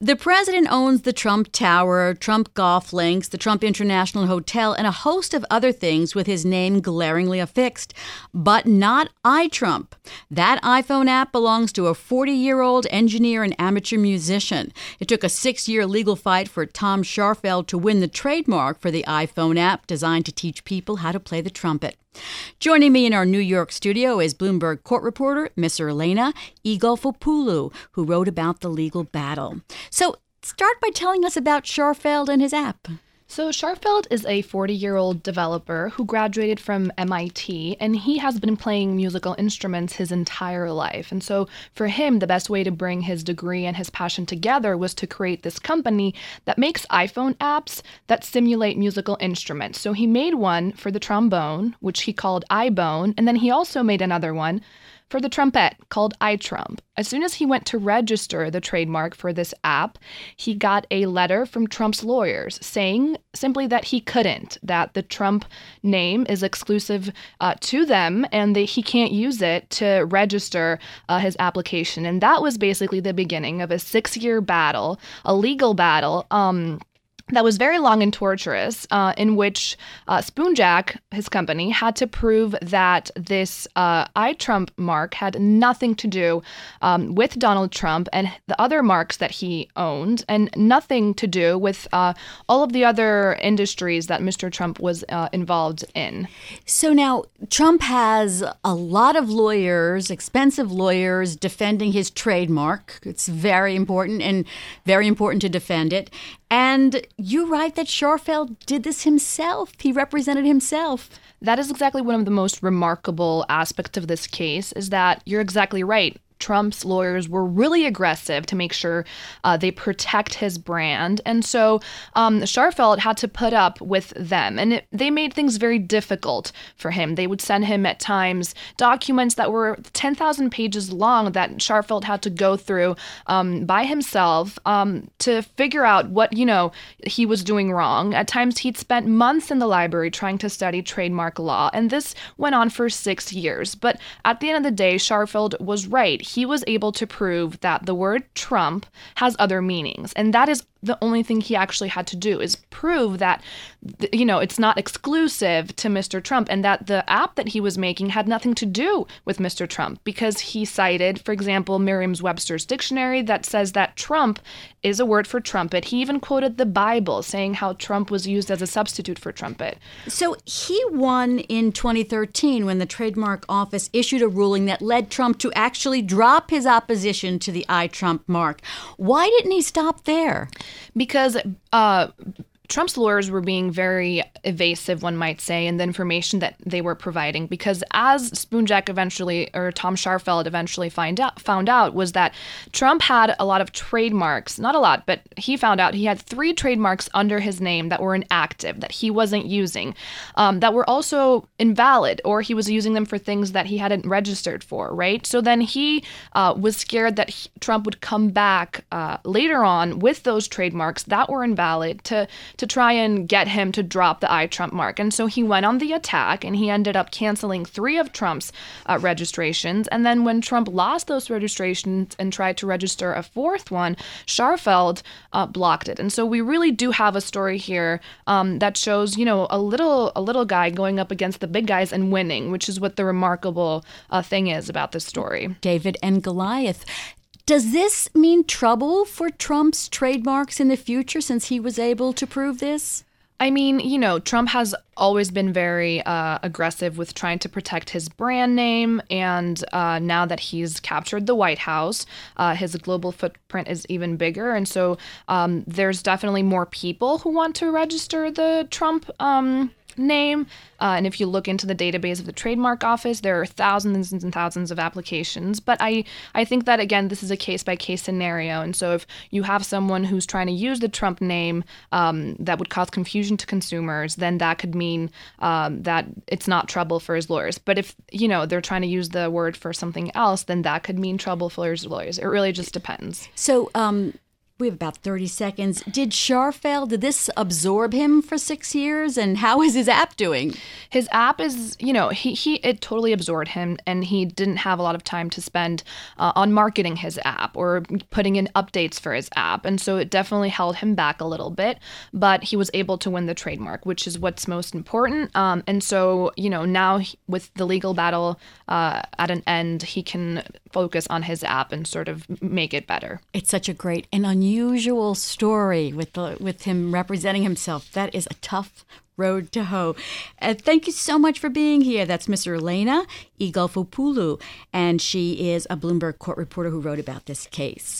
The president owns the Trump Tower, Trump Golf Links, the Trump International Hotel, and a host of other things with his name glaringly affixed. But not iTrump. That iPhone app belongs to a 40 year old engineer and amateur musician. It took a six year legal fight for Tom Scharfeld to win the trademark for the iPhone app designed to teach people how to play the trumpet. Joining me in our New York studio is Bloomberg court reporter Miss Elena Egolfopoulou, who wrote about the legal battle. So, start by telling us about Scharfeld and his app. So, Scharfeld is a 40 year old developer who graduated from MIT, and he has been playing musical instruments his entire life. And so, for him, the best way to bring his degree and his passion together was to create this company that makes iPhone apps that simulate musical instruments. So, he made one for the trombone, which he called iBone, and then he also made another one for the trumpet called iTrump. As soon as he went to register the trademark for this app, he got a letter from Trump's lawyers saying simply that he couldn't, that the Trump name is exclusive uh, to them and that he can't use it to register uh, his application. And that was basically the beginning of a six year battle, a legal battle. Um, that was very long and torturous, uh, in which uh, Spoonjack, his company, had to prove that this uh, iTrump mark had nothing to do um, with Donald Trump and the other marks that he owned, and nothing to do with uh, all of the other industries that Mr. Trump was uh, involved in. So now Trump has a lot of lawyers, expensive lawyers, defending his trademark. It's very important and very important to defend it. And you write that Scharfeld did this himself. He represented himself. That is exactly one of the most remarkable aspects of this case is that you're exactly right. Trump's lawyers were really aggressive to make sure uh, they protect his brand. And so um, Scharfeld had to put up with them. And it, they made things very difficult for him. They would send him at times documents that were 10,000 pages long that Scharfeld had to go through um, by himself um, to figure out what, you know, he was doing wrong. At times he'd spent months in the library trying to study trademark law. And this went on for six years. But at the end of the day, Scharfeld was right he was able to prove that the word Trump has other meanings. And that is the only thing he actually had to do is prove that you know it's not exclusive to Mr. Trump and that the app that he was making had nothing to do with Mr. Trump because he cited for example Merriam-Webster's dictionary that says that Trump is a word for trumpet. He even quoted the Bible saying how Trump was used as a substitute for trumpet. So he won in 2013 when the trademark office issued a ruling that led Trump to actually drop his opposition to the iTrump mark. Why didn't he stop there? Because uh, Trump's lawyers were being very evasive, one might say, in the information that they were providing. Because as Spoonjack eventually, or Tom Scharfeld eventually find out, found out, was that Trump had a lot of trademarks, not a lot, but he found out he had three trademarks under his name that were inactive, that he wasn't using, um, that were also invalid, or he was using them for things that he hadn't registered for, right? So then he uh, was scared that he, Trump would come back uh, later on with those trademarks that were invalid to to try and get him to drop the iTrump mark. And so he went on the attack and he ended up canceling three of Trump's uh, registrations. And then when Trump lost those registrations and tried to register a fourth one, Scharfeld uh, blocked it. And so we really do have a story here um, that shows, you know, a little a little guy going up against the big guys and winning, which is what the remarkable uh, thing is about this story. David and Goliath. Does this mean trouble for Trump's trademarks in the future since he was able to prove this? I mean, you know, Trump has always been very uh, aggressive with trying to protect his brand name. And uh, now that he's captured the White House, uh, his global footprint is even bigger. And so um, there's definitely more people who want to register the Trump um, name. Uh, and if you look into the database of the trademark office, there are thousands and thousands of applications. But I, I think that, again, this is a case by case scenario. And so if you have someone who's trying to use the Trump name um, that would cause confusion to consumers, then that could mean um, that it's not trouble for his lawyers. But if, you know, they're trying to use the word for something else, then that could mean trouble for his lawyers. It really just depends. So, um, we have about 30 seconds. Did Scharfeld? Did this absorb him for six years? And how is his app doing? His app is, you know, he, he it totally absorbed him, and he didn't have a lot of time to spend uh, on marketing his app or putting in updates for his app. And so it definitely held him back a little bit, but he was able to win the trademark, which is what's most important. Um, and so, you know, now with the legal battle uh, at an end, he can focus on his app and sort of make it better. It's such a great and unusual story with the with him representing himself. That is a tough road to hoe. Uh, thank you so much for being here. That's Miss Elena Egolfopoulou, and she is a Bloomberg court reporter who wrote about this case.